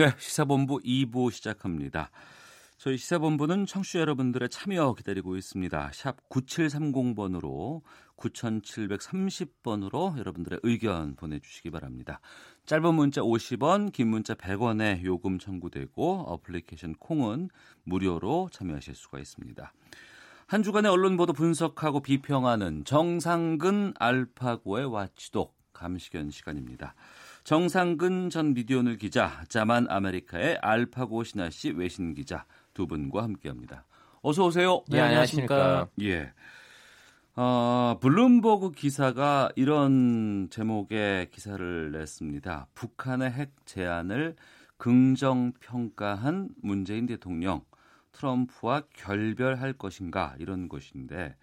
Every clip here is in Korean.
네, 시사본부 2부 시작합니다. 저희 시사본부는 청취자 여러분들의 참여 기다리고 있습니다. 샵 9730번으로 9730번으로 여러분들의 의견 보내주시기 바랍니다. 짧은 문자 50원, 긴 문자 100원의 요금 청구되고 어플리케이션 콩은 무료로 참여하실 수가 있습니다. 한 주간의 언론 보도 분석하고 비평하는 정상근 알파고의 와치독 감시견 시간입니다. 정상근 전 미디어오늘 기자, 자만 아메리카의 알파고 신하 씨 외신 기자 두 분과 함께합니다. 어서 오세요. 네, 안녕하십니까. 예. 어, 블룸버그 기사가 이런 제목의 기사를 냈습니다. 북한의 핵 제안을 긍정 평가한 문재인 대통령 트럼프와 결별할 것인가 이런 것인데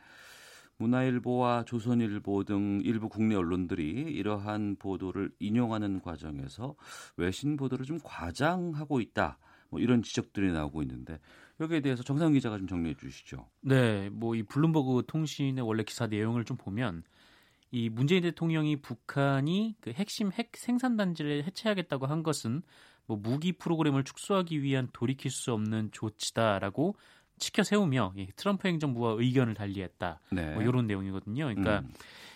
문화일보와 조선일보 등 일부 국내 언론들이 이러한 보도를 인용하는 과정에서 외신 보도를 좀 과장하고 있다. 뭐 이런 지적들이 나오고 있는데 여기에 대해서 정상 기자가 좀 정리해 주시죠. 네, 뭐 이 블룸버그 통신의 원래 기사 내용을 좀 보면 이 문재인 대통령이 북한이 그 핵심 핵 생산 단지를 해체하겠다고 한 것은 뭐 무기 프로그램을 축소하기 위한 돌이킬 수 없는 조치다라고 치켜 세우며 예, 트럼프 행정부와 의견을 달리했다. 네. 뭐 이런 내용이거든요. 그러니까 음.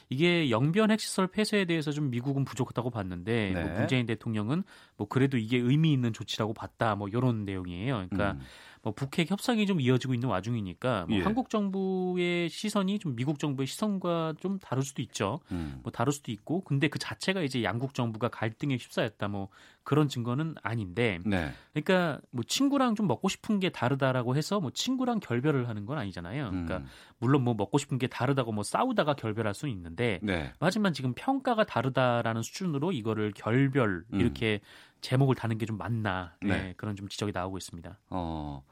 이게 영변 핵시설 폐쇄에 대해서 좀 미국은 부족하다고 봤는데 네. 뭐 문재인 대통령은 뭐 그래도 이게 의미 있는 조치라고 봤다. 뭐 이런 내용이에요. 그러니까 음. 뭐 북핵 협상이 좀 이어지고 있는 와중이니까 뭐 예. 한국 정부의 시선이 좀 미국 정부의 시선과 좀 다를 수도 있죠. 음. 뭐 다를 수도 있고 근데 그 자체가 이제 양국 정부가 갈등에 휩싸였다 뭐 그런 증거는 아닌데 네. 그러니까 뭐 친구랑 좀 먹고 싶은 게 다르다라고 해서 뭐 친구랑 결별을 하는 건 아니잖아요. 그러니까 음. 물론 뭐 먹고 싶은 게 다르다고 뭐 싸우다가 결별할 수는 있는데 네. 하지만 지금 평가가 다르다라는 수준으로 이거를 결별 음. 이렇게 제목을 다는 게 좀 맞나 네. 네, 그런 좀 지적이 나오고 있습니다. 어.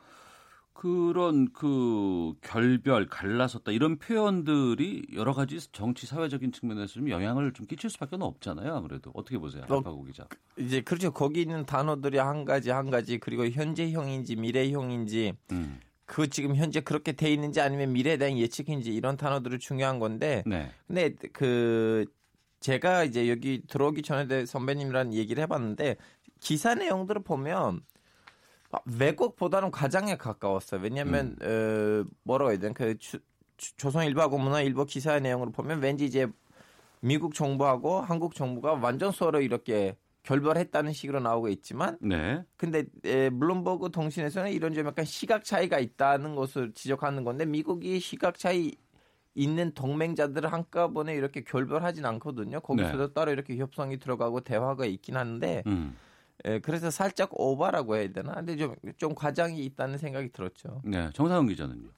그런 그 결별, 갈라섰다 이런 표현들이 여러 가지 정치 사회적인 측면에서 좀 영향을 좀 끼칠 수밖에 없잖아요. 아무래도 어떻게 보세요, 어, 알파고 기자? 이제 그렇죠. 거기 있는 단어들이 한 가지 한 가지 그리고 현재형인지 미래형인지 음. 그 지금 현재 그렇게 돼 있는지 아니면 미래에 대한 예측인지 이런 단어들이 중요한 건데 네. 근데 그 제가 이제 여기 들어오기 전에 선배님이랑 얘기를 해봤는데 기사 내용들을 보면 아, 왜곡보다는 과장에 가까웠어요. 왜냐하면 어, 뭐라고 해야 되나 그 주- 조선일보하고 문화일보 기사의 내용으로 보면 왠지 이제 미국 정부하고 한국 정부가 완전 서로 이렇게 결별했다는 식으로 나오고 있지만 네. 근데 에, 블룸버그 통신에서는 이런 좀 약간 시각 차이가 있다는 것을 지적하는 건데 미국이 시각 차이 있는 동맹자들을 한꺼번에 이렇게 결별하진 않거든요. 거기서도 네. 따로 이렇게 협상이 들어가고 대화가 있긴 한데 음. 에, 그래서 살짝 오바라고 해야 되나? 근데 좀, 좀 과장이 있다는 생각이 들었죠. 네. 정상훈 기자는요.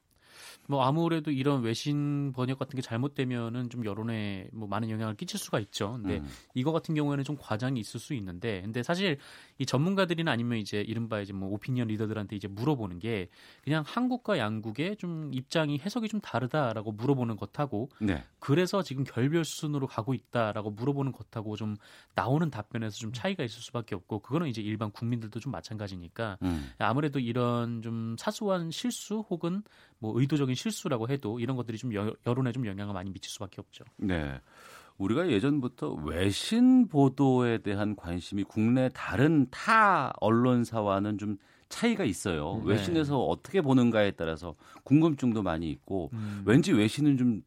뭐 아무래도 이런 외신 번역 같은 게 잘못되면은 좀 여론에 뭐 많은 영향을 끼칠 수가 있죠. 근데 음. 이거 같은 경우에는 좀 과장이 있을 수 있는데, 근데 사실 이 전문가들이나 아니면 이제 이른바 이제 뭐 오피니언 리더들한테 이제 물어보는 게 그냥 한국과 양국의 좀 입장이 해석이 좀 다르다라고 물어보는 것하고 네. 그래서 지금 결별 수순으로 가고 있다라고 물어보는 것하고 좀 나오는 답변에서 좀 차이가 있을 수밖에 없고 그거는 이제 일반 국민들도 좀 마찬가지니까 음. 아무래도 이런 좀 사소한 실수 혹은 뭐 의도적인 실수라고 해도 이런 것들이 좀 여, 여론에 좀 영향을 많이 미칠 수밖에 없죠. 네. 우리가 예전부터 외신 보도에 대한 관심이 국내 다른 타 언론사와는 좀 차이가 있어요. 네. 외신에서 어떻게 보는가에 따라서 궁금증도 많이 있고 음. 왠지 외신은 좀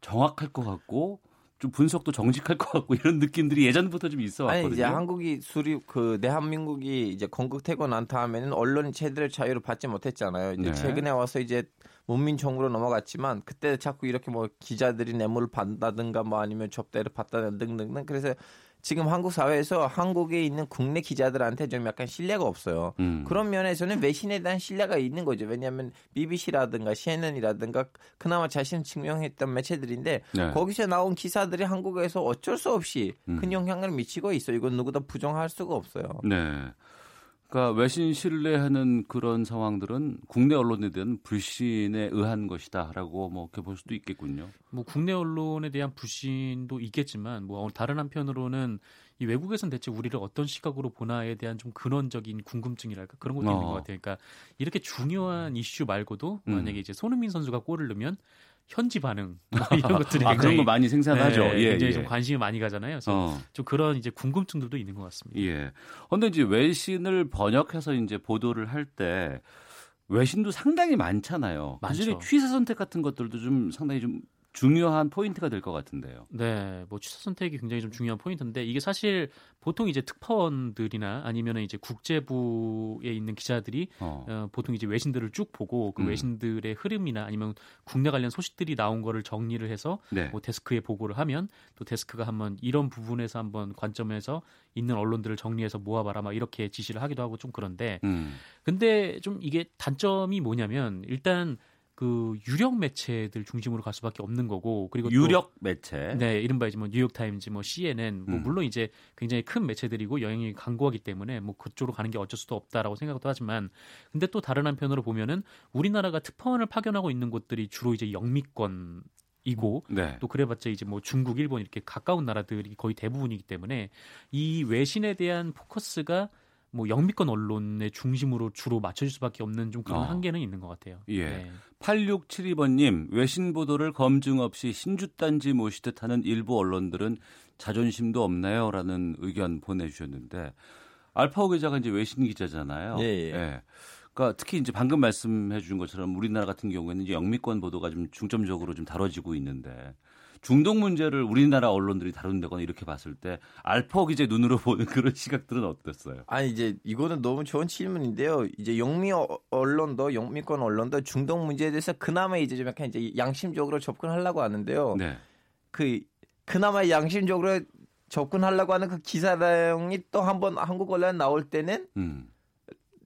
정확할 것 같고 좀 분석도 정직할 것 같고 이런 느낌들이 예전부터 좀 있어 왔거든요. 아니 이제 한국이 수립 그 대한민국이 이제 건국되고 난 다음에는 언론이 제대로 자유를 받지 못했잖아요. 이제 네. 최근에 와서 이제 문민 정부로 넘어갔지만 그때 자꾸 이렇게 뭐 기자들이 뇌물을 받다든가 뭐 아니면 접대를 받다든가 등등등 그래서 지금 한국 사회에서 한국에 있는 국내 기자들한테 좀 약간 신뢰가 없어요. 음. 그런 면에서는 외신에 대한 신뢰가 있는 거죠. 왜냐하면 BBC라든가 CNN이라든가 그나마 자신을 증명했던 매체들인데 네. 거기서 나온 기사들이 한국에서 어쩔 수 없이 음. 큰 영향을 미치고 있어. 요 이건 누구도 부정할 수가 없어요. 네. 그러니까 외신 신뢰하는 그런 상황들은 국내 언론에 대한 불신에 의한 것이다라고 뭐 이렇게 볼 수도 있겠군요. 뭐 국내 언론에 대한 불신도 있겠지만 뭐 다른 한편으로는 이 외국에선 대체 우리를 어떤 시각으로 보나에 대한 좀 근원적인 궁금증이랄까 그런 것도 어. 있는 것 같아요. 그러니까 이렇게 중요한 이슈 말고도 음. 만약에 이제 손흥민 선수가 골을 넣으면 현지 반응 뭐 이런 것들이 아, 그런 굉장히 거 많이 생산하죠. 네, 예, 굉장히 예. 좀 관심이 많이 가잖아요. 그래서 어. 좀 그런 이제 궁금증들도 있는 것 같습니다. 예. 근데 이제 외신을 번역해서 이제 보도를 할 때 외신도 상당히 많잖아요. 그중에 많죠. 취사 선택 같은 것들도 좀 상당히 좀 중요한 포인트가 될 것 같은데요. 네, 뭐 취사 선택이 굉장히 좀 중요한 포인트인데 이게 사실 보통 이제 특파원들이나 아니면은 이제 국제부에 있는 기자들이 어. 어, 보통 이제 외신들을 쭉 보고 그 음. 외신들의 흐름이나 아니면 국내 관련 소식들이 나온 거를 정리를 해서 네. 뭐 데스크에 보고를 하면 또 데스크가 한번 이런 부분에서 한번 관점에서 있는 언론들을 정리해서 모아봐라 막 이렇게 지시를 하기도 하고 좀 그런데 음. 근데 좀 이게 단점이 뭐냐면 일단 그 유력 매체들 중심으로 갈 수밖에 없는 거고 그리고 또 유력 매체. 네, 이른바 이제 뭐 뉴욕 타임즈, 뭐 CNN, 뭐 음. 물론 이제 굉장히 큰 매체들이고 영향이 강고하기 때문에 뭐 그쪽으로 가는 게 어쩔 수도 없다라고 생각도 하지만, 근데 또 다른 한편으로 보면은 우리나라가 특파원을 파견하고 있는 곳들이 주로 이제 영미권 이고 네. 또 그래봤자 이제 뭐 중국, 일본 이렇게 가까운 나라들이 거의 대부분이기 때문에 이 외신에 대한 포커스가 뭐 영미권 언론의 중심으로 주로 맞춰질 수밖에 없는 좀 그런 어. 한계는 있는 것 같아요. 예. 네. 8672번님, 외신 보도를 검증 없이 신주단지 모시듯 하는 일부 언론들은 자존심도 없나요? 라는 의견 보내주셨는데, 알파오 기자가 이제 외신 기자잖아요. 예, 예. 그러니까 특히 이제 방금 말씀해 주신 것처럼 우리나라 같은 경우에는 이제 영미권 보도가 좀 중점적으로 좀 다뤄지고 있는데, 중동 문제를 우리나라 언론들이 다룬다거나 이렇게 봤을 때, 알파오 기자의 눈으로 보는 그런 시각들은 어땠어요? 아니 이제 이거는 너무 좋은 질문인데요. 이제 영미 어- 언론도 영미권 언론도 중동 문제에 대해서 그나마 이제 좀 약간 이제 양심적으로 접근하려고 하는데요. 네. 그 그나마 양심적으로 접근하려고 하는 그 기사량이 또 한 번 한국 언론 나올 때는 음.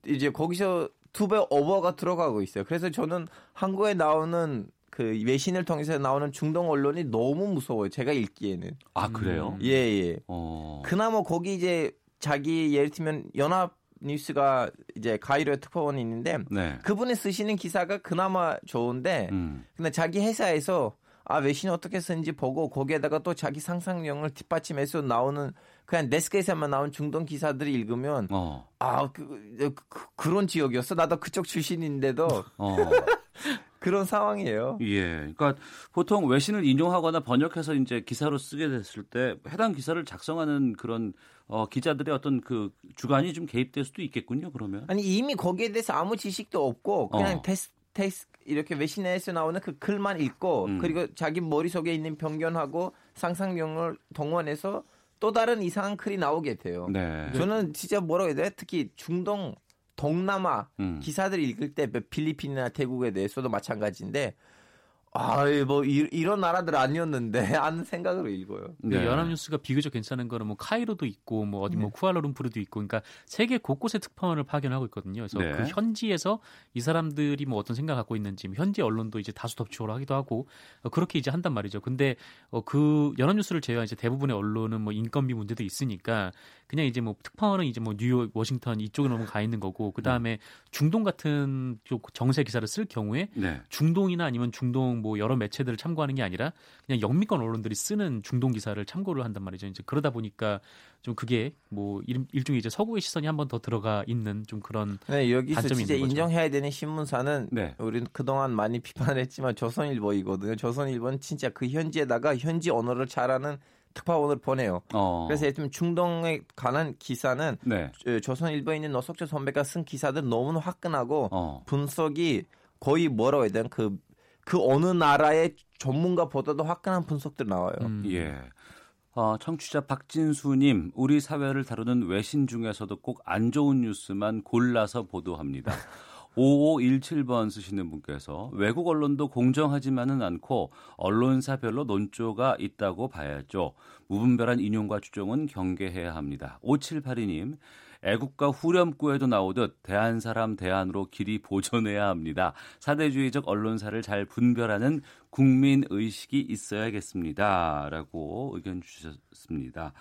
이제 거기서 두 배 오버가 들어가고 있어요. 그래서 저는 한국에 나오는 그 외신을 통해서 나오는 중동 언론이 너무 무서워요. 제가 읽기에는. 아, 그래요? 음. 예, 예. 어. 그나마 거기 이제 자기 예를 들면 연합 뉴스가 이제 가이로에 특파원이 있는데 네. 그분이 쓰시는 기사가 그나마 좋은데 음. 근데 자기 회사에서 아 외신 어떻게 쓰는지 보고 거기에다가 또 자기 상상력을 뒷받침해서 나오는 그냥 데스크에서만 나온 중동 기사들을 읽으면 어. 아 그, 그, 런 지역이었어 나도 그쪽 출신인데도 어. 그런 상황이에요. 예. 그러니까 보통 외신을 인용하거나 번역해서 이제 기사로 쓰게 됐을 때 해당 기사를 작성하는 그런 어, 기자들의 어떤 그 주관이 좀 개입될 수도 있겠군요. 그러면. 아니 이미 거기에 대해서 아무 지식도 없고 그냥 어. 테스 테스 이렇게 외신에서 나오는 그 글만 읽고 음. 그리고 자기 머릿속에 있는 편견하고 상상력을 동원해서 또 다른 이상한 글이 나오게 돼요. 네. 저는 진짜 뭐라고 해야 돼? 특히 중동, 동남아 음. 기사들 읽을 때 필리핀이나 태국에 대해서도 마찬가지인데 아이 뭐 이, 이런 나라들 아니었는데 하는 생각으로 읽어요. 네. 네. 연합뉴스가 비교적 괜찮은 거는 뭐 카이로도 있고 뭐 어디 뭐 쿠알라룸푸르도 있고 그러니까 세계 곳곳에 특파원을 파견하고 있거든요. 그래서 네. 그 현지에서 이 사람들이 뭐 어떤 생각 갖고 있는지 뭐 현지 언론도 이제 다수 덮치오로 하기도 하고 어, 그렇게 이제 한단 말이죠. 근데 어, 그 연합뉴스를 제외한 이제 대부분의 언론은 뭐 인건비 문제도 있으니까 그냥 이제 뭐 특파원은 이제 뭐 뉴욕, 워싱턴 이쪽에 너무 가 있는 거고 그 다음에 중동 같은 쪽 정세 기사를 쓸 경우에 네. 중동이나 아니면 중동 뭐 여러 매체들을 참고하는 게 아니라 그냥 영미권 언론들이 쓰는 중동 기사를 참고를 한단 말이죠. 이제 그러다 보니까 좀 그게 뭐 일, 일종의 이제 서구의 시선이 한 번 더 들어가 있는 좀 그런 네, 여기서 단점이 진짜. 인정해야 되는 신문사는 네. 우리는 그동안 많이 비판을 했지만 조선일보이거든요. 조선일보는 진짜 그 현지에다가 현지 언어를 잘하는 특파원을 보내요. 어. 그래서 예를 들면 중동에 관한 기사는 네. 저- 조선일보에 있는 노석조 선배가 쓴 기사들 너무 화끈하고 어. 분석이 거의 뭐라고 해야 되나 그, 그 어느 나라의 전문가보다도 화끈한 분석들 나와요. 음, 예. 어, 청취자 박진수님, 우리 사회를 다루는 외신 중에서도 꼭 안 좋은 뉴스만 골라서 보도합니다. 5517번 쓰시는 분께서 외국 언론도 공정하지만은 않고 언론사별로 논조가 있다고 봐야죠. 무분별한 인용과 추정은 경계해야 합니다. 5782님, 애국가 후렴구에도 나오듯 대한 사람 대안으로 길이 보존해야 합니다. 사대주의적 언론사를 잘 분별하는 국민 의식이 있어야겠습니다. 라고 의견 주셨습니다.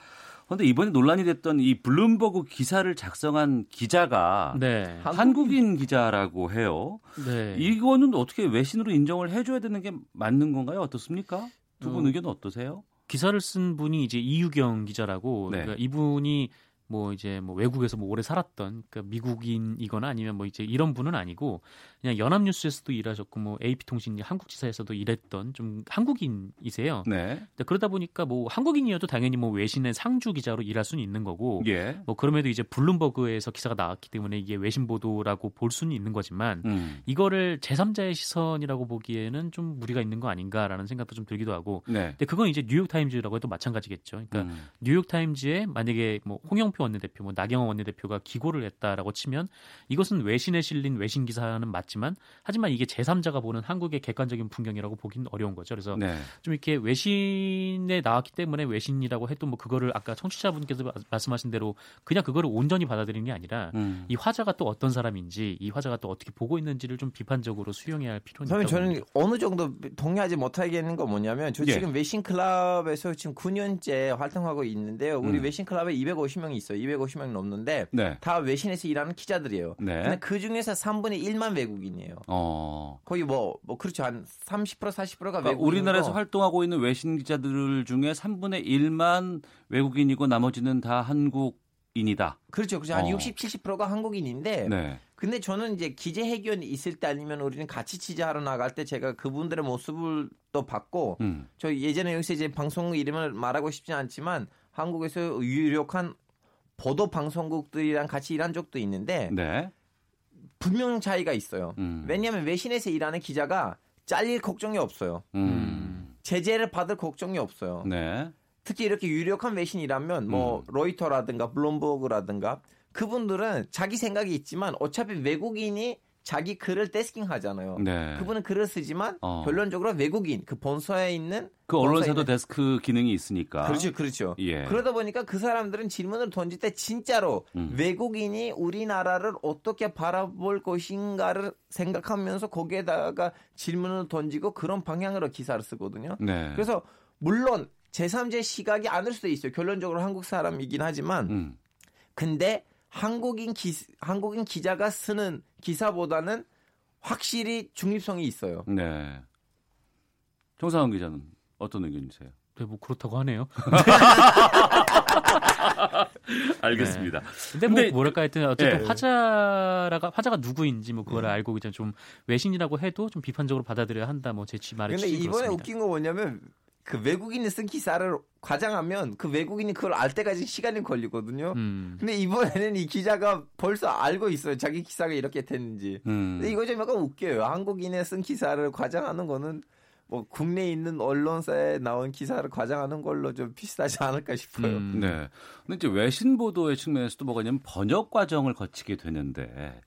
그런데 이번에 논란이 됐던 이 블룸버그 기사를 작성한 기자가 네. 한국인 기자라고 해요. 네. 이거는 어떻게 외신으로 인정을 해줘야 되는 게 맞는 건가요? 어떻습니까? 두분 어, 의견은 어떠세요? 기사를 쓴 분이 이제 이유경 기자라고 네. 그러니까 이분이 뭐 이제 뭐 외국에서 뭐 오래 살았던 그러니까 미국인이거나 아니면 뭐 이제 이런 분은 아니고 그냥 연합뉴스에서도 일하셨고 뭐 AP통신 한국지사에서도 일했던 좀 한국인이세요. 네. 그러다 보니까 뭐 한국인이어도 당연히 뭐 외신의 상주 기자로 일할 수는 있는 거고 예. 뭐 그럼에도 이제 블룸버그에서 기사가 나왔기 때문에 이게 외신 보도라고 볼 수는 있는 거지만 음. 이거를 제3자의 시선이라고 보기에는 좀 무리가 있는 거 아닌가라는 생각도 좀 들기도 하고 네. 근데 그건 이제 뉴욕 타임즈라고 해도 마찬가지겠죠. 그러니까 음. 뉴욕 타임즈에 만약에 뭐 홍영 표 원내대표, 뭐 나경원 원내대표가 기고를 했다라고 치면 이것은 외신에 실린 외신 기사는 맞지만 하지만 이게 제3자가 보는 한국의 객관적인 풍경이라고 보기는 어려운 거죠. 그래서 네. 좀 이렇게 외신에 나왔기 때문에 외신이라고 해도 뭐 그거를 아까 청취자분께서 마- 말씀하신 대로 그냥 그거를 온전히 받아들이는 게 아니라 음. 이 화자가 또 어떤 사람인지 이 화자가 또 어떻게 보고 있는지를 좀 비판적으로 수용해야 할 필요는 선생님 있다고 저는 봅니다. 어느 정도 동의하지 못하겠는 건 뭐냐면 저 예. 지금 외신 클럽에서 지금 9년째 활동하고 있는데요. 우리 음. 외신 클럽에 250명이 있어요. 250명 넘는데 네. 다 외신에서 일하는 기자들이에요. 네. 근데 그 중에서 3분의 1만 외국인이에요. 어. 거의 뭐, 뭐 그렇죠. 한 30% 40%가 그러니까 외국인. 우리나라에서 활동하고 있는 외신 기자들 중에 3분의 1만 외국인이고 나머지는 다 한국인이다. 그렇죠. 그렇죠. 한 어. 60, 70%가 한국인인데 네. 근데 저는 이제 기재회견이 있을 때 아니면 우리는 같이 취재하러 나갈 때 제가 그분들의 모습을 또 봤고 음. 저 예전에 여기서 이제 방송 이름을 말하고 싶지 않지만 한국에서 유력한 보도 방송국들이랑 같이 일한 적도 있는데 네. 분명 차이가 있어요. 음. 왜냐하면 외신에서 일하는 기자가 잘릴 걱정이 없어요. 음. 제재를 받을 걱정이 없어요. 네. 특히 이렇게 유력한 외신이라면 뭐 음. 로이터라든가 블룸버그라든가 그분들은 자기 생각이 있지만 어차피 외국인이 자기 글을 데스킹 하잖아요. 네. 그분은 글을 쓰지만 어. 결론적으로 외국인 그 본서에 있는 그 언론사도 있는- 데스크 기능이 있으니까. 그렇죠, 그렇죠. 예. 그러다 보니까 그 사람들은 질문을 던질 때 진짜로 음. 외국인이 우리나라를 어떻게 바라볼 것인가를 생각하면서 거기에다가 질문을 던지고 그런 방향으로 기사를 쓰거든요. 네. 그래서 물론 제3제 시각이 아닐 수도 있어요. 결론적으로 한국 사람이긴 하지만 음. 근데 한국인 기 한국인 기자가 쓰는 기사보다는 확실히 중립성이 있어요. 네. 정상훈 기자는 어떤 의견이세요? 네, 뭐 그렇다고 하네요. 알겠습니다. 근데, 근데- 뭐 뭐랄까 하여튼 어쨌든 예. 화자가 화자가 누구인지 뭐 그거를 알고 이제 좀 외신이라고 해도 좀 비판적으로 받아들여야 한다. 뭐제 말의 근데 이번에 그렇습니다. 웃긴 거 뭐냐면 그 외국인이 쓴 기사를 과장하면 그 외국인이 그걸 알 때까지 시간이 걸리거든요. 음. 근데 이번에는 이 기자가 벌써 알고 있어요. 자기 기사가 이렇게 됐는지. 음. 근데 이거 좀 약간 웃겨요. 한국인의 쓴 기사를 과장하는 거는 뭐 국내에 있는 언론사에 나온 기사를 과장하는 걸로 좀 비슷하지 않을까 싶어요. 음. 네. 근데 이제 외신 보도의 측면에서도 뭐가 있냐면 번역 과정을 거치게 되는데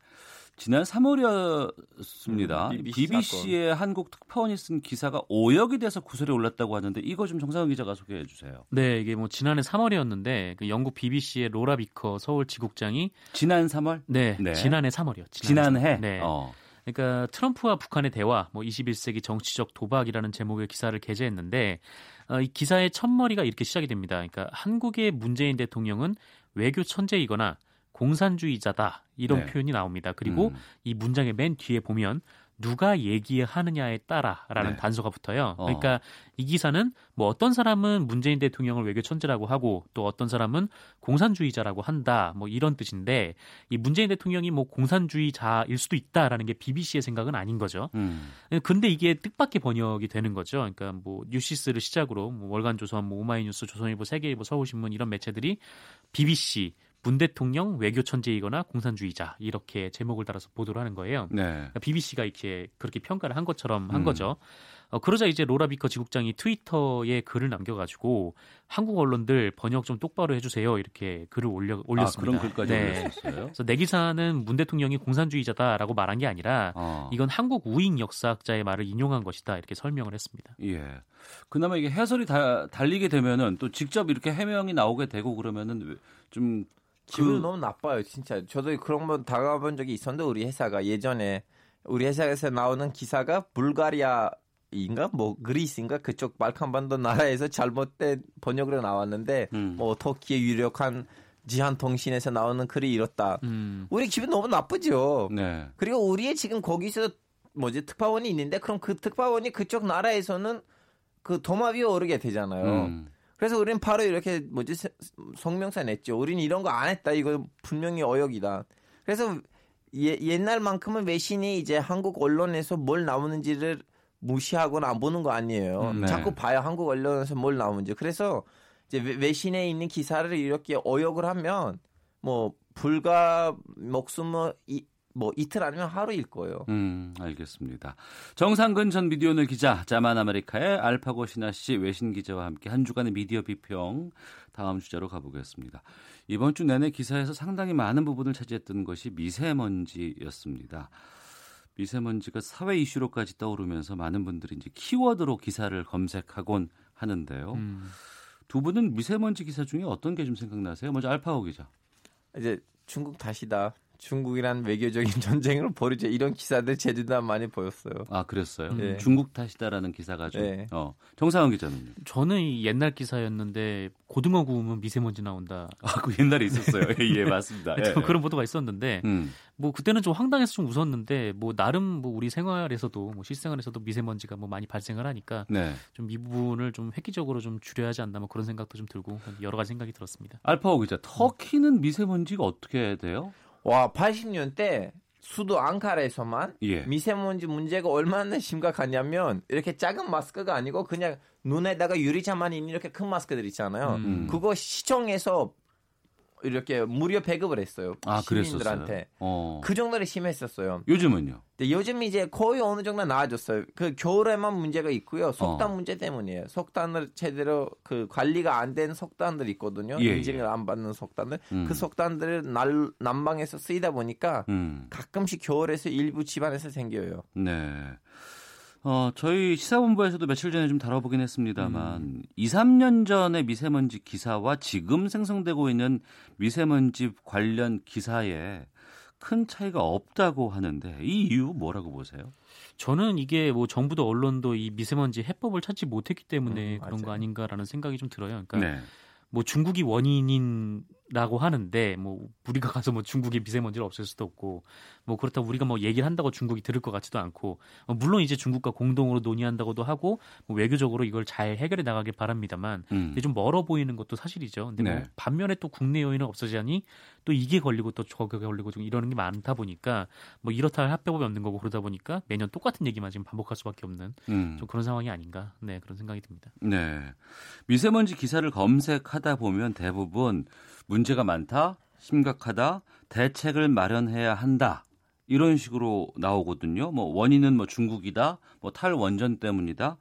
지난 3월이었습니다. 음, BBC BBC의 한국 특파원이 쓴 기사가 오역이 돼서 구설에 올랐다고 하는데 이거 좀 정상훈 기자가 소개해 주세요. 네, 이게 뭐 지난해 3월이었는데 그 영국 BBC의 로라 비커 서울 지국장이 지난 3월? 네, 네. 지난해 3월이요. 지난해? 네. 어. 그러니까 트럼프와 북한의 대화, 뭐 21세기 정치적 도박이라는 제목의 기사를 게재했는데 어, 이 기사의 첫머리가 이렇게 시작이 됩니다. 그러니까 한국의 문재인 대통령은 외교 천재이거나 공산주의자다 이런 네. 표현이 나옵니다. 그리고 음. 이 문장의 맨 뒤에 보면 누가 얘기하느냐에 따라라는 네. 단서가 붙어요. 어. 그러니까 이 기사는 뭐 어떤 사람은 문재인 대통령을 외교 천재라고 하고 또 어떤 사람은 공산주의자라고 한다. 뭐 이런 뜻인데 이 문재인 대통령이 뭐 공산주의자일 수도 있다라는 게 BBC의 생각은 아닌 거죠. 음. 근데 이게 뜻밖의 번역이 되는 거죠. 그러니까 뭐 뉴시스를 시작으로 뭐 월간 조선, 뭐 오마이뉴스, 조선일보, 세계일보, 서울신문 이런 매체들이 BBC 문 대통령 외교 천재이거나 공산주의자 이렇게 제목을 달아서 보도를 하는 거예요. 네. 그러니까 BBC가 이렇게 그렇게 평가를 한 것처럼 한 음. 거죠. 어, 그러자 이제 로라 비커 지국장이 트위터에 글을 남겨가지고 한국 언론들 번역 좀 똑바로 해주세요 이렇게 글을 올려 아, 올렸습니다. 그런 글까지 네. 올렸었어요. 그래서 내 기사는 문 대통령이 공산주의자다라고 말한 게 아니라 어. 이건 한국 우익 역사학자의 말을 인용한 것이다 이렇게 설명을 했습니다. 예. 그나마 이게 해설이 다, 달리게 되면은 또 직접 이렇게 해명이 나오게 되고 그러면은 좀 기분이 그- 너무 나빠요, 진짜. 저도 그런 번 다가본 적이 있었는데 우리 회사가 예전에 우리 회사에서 나오는 기사가 불가리아 인가 뭐 그리스인가 그쪽 발칸반도 나라에서 잘못된 번역으로 나왔는데 음. 뭐 터키의 유력한 지한 통신에서 나오는 글이 이렇다. 음. 우리 기분 너무 나쁘죠. 네. 그리고 우리의 지금 거기서 뭐지 특파원이 있는데 그럼 그 특파원이 그쪽 나라에서는 그 도마 위에 오르게 되잖아요. 음. 그래서 우리는 바로 이렇게 뭐지 세- 성명서 냈죠. 우리는 이런 거 안 했다. 이거 분명히 어역이다. 그래서 예, 옛날만큼은 외신이 이제 한국 언론에서 뭘 나오는지를 무시하거나 안 보는 거 아니에요. 음, 네. 자꾸 봐요. 한국 언론에서 뭘 나오는지. 그래서 이제 외- 외신에 있는 기사를 이렇게 어역을 하면 뭐 불과 목숨을 이, 뭐 이틀 아니면 하루일 거예요. 음, 알겠습니다. 정상근 전 미디어오늘 기자, 자만 아메리카의 알파고 신하 씨 외신 기자와 함께 한 주간의 미디어 비평 다음 주제로 가보겠습니다. 이번 주 내내 기사에서 상당히 많은 부분을 차지했던 것이 미세먼지였습니다. 미세먼지가 사회 이슈로까지 떠오르면서 많은 분들이 이제 키워드로 기사를 검색하곤 하는데요. 음. 두 분은 미세먼지 기사 중에 어떤 게 좀 생각나세요? 먼저 알파고 기자. 이제 중국 다시다. 중국이란 외교적인 전쟁을 벌이죠. 이런 기사들 제주도 많이 보였어요. 아 그랬어요. 네. 중국 탓이다라는 기사가 좀. 네. 어, 정상훈 기자는요. 저는 이 옛날 기사였는데 고등어 구우면 미세먼지 나온다. 아, 그 옛날에 있었어요. 예, 맞습니다. 예. 그런 보도가 있었는데 음, 뭐 그때는 좀 황당해서 좀 웃었는데 뭐 나름 뭐 우리 생활에서도 뭐 실생활에서도 미세먼지가 뭐 많이 발생을 하니까 네. 좀이 부분을 좀 획기적으로 좀 줄여야 하지 않나 뭐 그런 생각도 좀 들고 여러 가지 생각이 들었습니다. 알파오 기자, 터키는 미세먼지가 어떻게 돼요? 와, 80년 대 수도 앙카라에서만 예. 미세먼지 문제가 얼마나 심각하냐면 이렇게 작은 마스크가 아니고 그냥 눈에다가 유리창만 있는 이렇게 큰 마스크들 있잖아요. 음. 그거 시청에서 이렇게 무료 배급을 했어요. 아, 시민들한테. 어. 그 정도로 심했었어요. 요즘은요? 근데 요즘 이제 거의 어느 정도 나아졌어요. 그 겨울에만 문제가 있고요. 속단 어. 문제 때문이에요. 속단을 제대로 그 관리가 안 된 속단들 있거든요. 예, 인증을 안 받는 속단들. 음. 그 속단들을 날, 난방에서 쓰이다 보니까 음. 가끔씩 겨울에서 일부 집안에서 생겨요. 네. 어, 저희 시사본부에서도 며칠 전에 좀 다뤄보긴 했습니다만, 2, 3년 전의 미세먼지 기사와 지금 생성되고 있는 미세먼지 관련 기사에 큰 차이가 없다고 하는데, 이 이유 뭐라고 보세요? 저는 이게 뭐 정부도 언론도 이 미세먼지 해법을 찾지 못했기 때문에 음, 그런 거. 아닌가라는 생각이 좀 들어요. 그러니까 네. 뭐 중국이 원인인 라고 하는데 뭐 우리가 가서 뭐 중국의 미세먼지를 없앨 수도 없고 뭐 그렇다고 우리가 뭐 얘기를 한다고 중국이 들을 것 같지도 않고 어, 물론 이제 중국과 공동으로 논의한다고도 하고 뭐 외교적으로 이걸 잘 해결해 나가길 바랍니다만 음. 이게 좀 멀어 보이는 것도 사실이죠. 근데 뭐 네. 반면에 또 국내 요인은 없어지자니 또 이게 걸리고 또 저게 걸리고 좀 이러는 게 많다 보니까 뭐 이렇다 할 합법이 없는 거고 그러다 보니까 매년 똑같은 얘기만 지금 반복할 수밖에 없는 음. 좀 그런 상황이 아닌가. 네, 그런 생각이 듭니다. 네. 미세먼지 기사를 검색하다 보면 대부분 문제가 많다, 심각하다, 대책을 마련해야 한다. 이런 식으로 나오거든요. 뭐 원인은 뭐 중국이다, 뭐 탈원전 때문이다.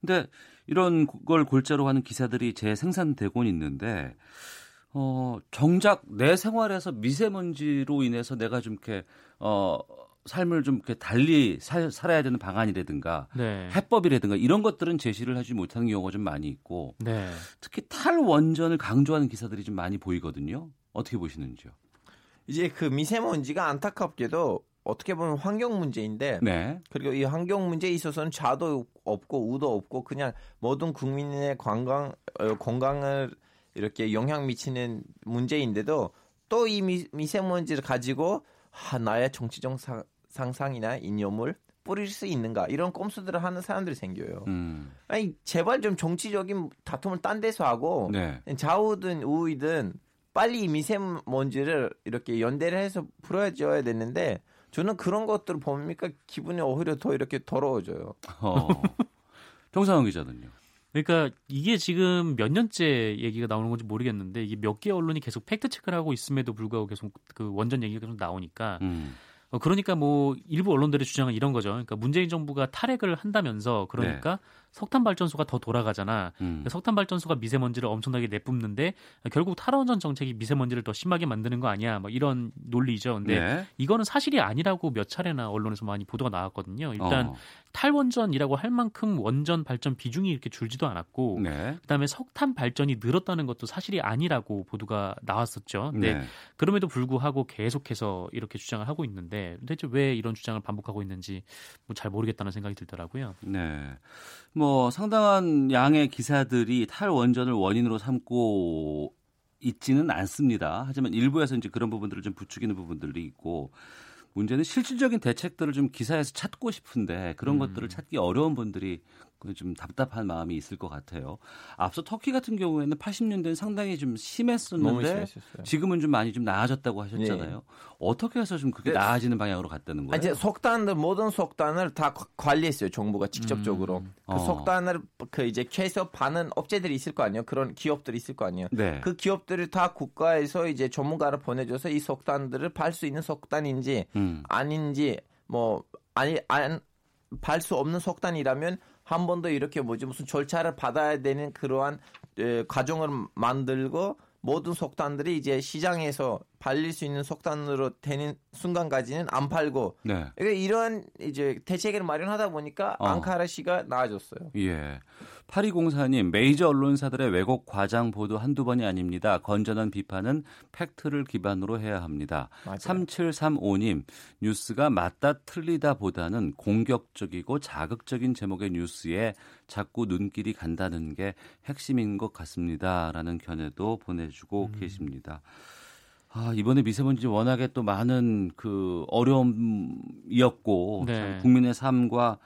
근데 이런 걸 골자로 하는 기사들이 재생산되곤 있는데 어, 정작 내 생활에서 미세먼지로 인해서 내가 좀 이렇게 어 삶을 좀 이렇게 달리 살, 살아야 되는 방안이라든가 네. 해법이라든가 이런 것들은 제시를 하지 못하는 경우가 좀 많이 있고 네. 특히 탈원전을 강조하는 기사들이 좀 많이 보이거든요. 어떻게 보시는지요? 이제 그 미세먼지가 안타깝게도 어떻게 보면 환경 문제인데 네. 그리고 이 환경 문제에 있어서는 자도 없고 우도 없고 그냥 모든 국민의 관광 어, 건강을 이렇게 영향 미치는 문제인데도 또 이 미세먼지를 가지고 아, 나의 정치적 상, 상상이나 이념을 뿌릴 수 있는가 이런 꼼수들을 하는 사람들이 생겨요. 음. 아니 제발 좀 정치적인 다툼을 딴 데서 하고 네. 좌우든 우이든 빨리 이 미세먼지를 이렇게 연대를 해서 풀어줘야 되는데 저는 그런 것들을 보니까 기분이 오히려 더 이렇게 더러워져요. 어. 정상훈 기자는요. 그러니까 이게 지금 몇 년째 얘기가 나오는 건지 모르겠는데 이게 몇 개 언론이 계속 팩트 체크를 하고 있음에도 불구하고 계속 그 원전 얘기가 계속 나오니까 음. 어, 그러니까 뭐 일부 언론들의 주장은 이런 거죠. 그러니까 문재인 정부가 탈핵을 한다면서 그러니까 석탄 발전소가 더 돌아가잖아. 음. 석탄 발전소가 미세먼지를 엄청나게 내뿜는데 결국 탈원전 정책이 미세먼지를 더 심하게 만드는 거 아니야? 뭐 이런 논리죠. 근데 네. 이거는 사실이 아니라고 몇 차례나 언론에서 많이 보도가 나왔거든요. 일단 어. 탈원전이라고 할 만큼 원전 발전 비중이 이렇게 줄지도 않았고 네. 그다음에 석탄 발전이 늘었다는 것도 사실이 아니라고 보도가 나왔었죠. 근데 네. 그럼에도 불구하고 계속해서 이렇게 주장을 하고 있는데 대체 왜 이런 주장을 반복하고 있는지 뭐 잘 모르겠다는 생각이 들더라고요. 네. 뭐 상당한 양의 기사들이 탈원전을 원인으로 삼고 있지는 않습니다. 하지만 일부에서 이제 그런 부분들을 좀 부추기는 부분들이 있고 문제는 실질적인 대책들을 좀 기사에서 찾고 싶은데 그런 음. 것들을 찾기 어려운 분들이 그 좀 답답한 마음이 있을 것 같아요. 앞서 터키 같은 경우에는 80년대는 상당히 좀 심했었는데. 지금은 좀 많이 좀 나아졌다고 하셨잖아요. 어떻게 해서 좀 그게 네. 나아지는 방향으로 갔다는 아, 거예요? 이제 속단들 모든 속단을 다 관- 관리했어요 정부가 직접적으로 음. 그 어. 속단을 그 이제 취업하는 업체들이 있을 거 아니에요 그런 기업들이 있을 거 아니에요 네. 그 기업들이 다 국가에서 이제 전문가를 보내줘서 이 속단들을 팔 수 있는 속단인지 음. 아닌지 뭐 아니 안 팔 수 없는 속단이라면 한 번 더 이렇게 뭐지 무슨 절차를 받아야 되는 그러한 에, 과정을 만들고 모든 속단들이 이제 시장에서 팔릴 수 있는 속단으로 되는 순간까지는 안 팔고 네. 그러니까 이런 이제 대책을 마련하다 보니까 어. 앙카라 시가 나아졌어요. 예. 8204님, 메이저 언론사들의 왜곡 과장 보도 한두 번이 아닙니다. 건전한 비판은 팩트를 기반으로 해야 합니다. 맞아요. 3735님, 뉴스가 맞다 틀리다 보다는 공격적이고 자극적인 제목의 뉴스에 자꾸 눈길이 간다는 게 핵심인 것 같습니다. 라는 견해도 보내주고 음. 계십니다. 아, 이번에 미세먼지 워낙에 또 많은 그 어려움이었고 네. 참 국민의 삶과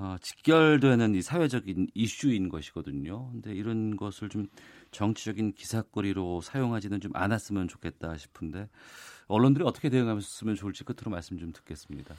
어, 직결되는 이 사회적인 이슈인 것이거든요. 근데 이런 것을 좀 정치적인 기사거리로 사용하지는 좀 않았으면 좋겠다 싶은데 언론들이 어떻게 대응하면 좋을지 끝으로 말씀 좀 듣겠습니다.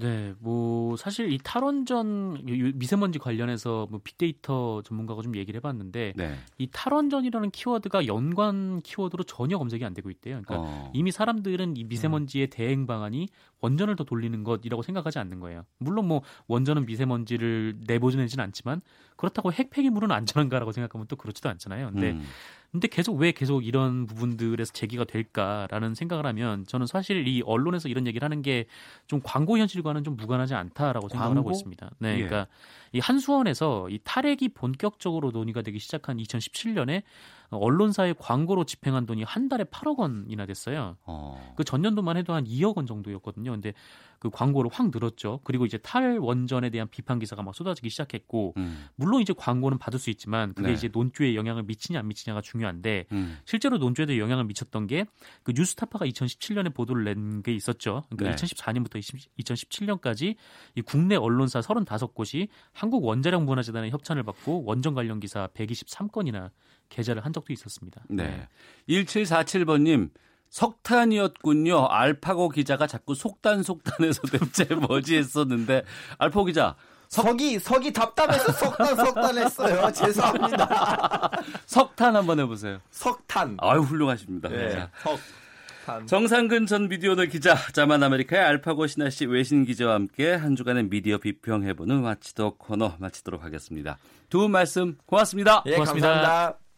네, 뭐 사실 이 탈원전 요- 미세먼지 관련해서 뭐 빅데이터 전문가가 좀 얘기를 해봤는데 네. 이 탈원전이라는 키워드가 연관 키워드로 전혀 검색이 안 되고 있대요. 그러니까 어. 이미 사람들은 이 미세먼지의 대응 방안이 원전을 더 돌리는 것이라고 생각하지 않는 거예요. 물론 뭐 원전은 미세먼지를 내보내지는 않지만 그렇다고 핵 폐기물은 안전한가라고 생각하면 또 그렇지도 않잖아요. 근데 음. 근데 계속 왜 계속 이런 부분들에서 제기가 될까라는 생각을 하면 저는 사실 이 언론에서 이런 얘기를 하는 게 좀 광고 현실과는 좀 무관하지 않다라고 생각을? 하고 있습니다. 네, 예. 그러니까 이 한수원에서 이 탈핵이 본격적으로 논의가 되기 시작한 2017년에 언론사의 광고로 집행한 돈이 한 달에 8억 원이나 됐어요. 어. 그 전년도만 해도 한 2억 원 정도였거든요. 근데 그 광고를 확 늘었죠. 그리고 이제 탈원전에 대한 비판 기사가 막 쏟아지기 시작했고 음. 물론 이제 광고는 받을 수 있지만 그게 네. 이제 논조에 영향을 미치냐 안 미치냐가 중요한데 음. 실제로 논조에도 영향을 미쳤던 게 그 뉴스타파가 2017년에 보도를 낸 게 있었죠. 그러니까 네. 2014년부터 2017년까지 이 국내 언론사 35곳이 한국 원자력 문화재단의 협찬을 받고 원전 관련 기사 123건이나 게재를 한 적도 있었습니다. 네. 1747번님, 석탄이었군요. 알파고 기자가 자꾸 속단 속단해서 대체 뭐지 했었는데, 알파고 기자, 석이 석이 답답해서 석탄 석탄했어요. 죄송합니다. 석탄 한번 해보세요. 석탄. 아유, 훌륭하십니다. 네. 자, 석탄. 정상근 전 미디어오늘 기자, 자만 아메리카의 알파고 신하 씨 외신 기자와 함께 한 주간의 미디어 비평해보는 마치도 코너 마치도록 하겠습니다. 두 분 말씀 고맙습니다. 예, 고맙습니다. 감사합니다.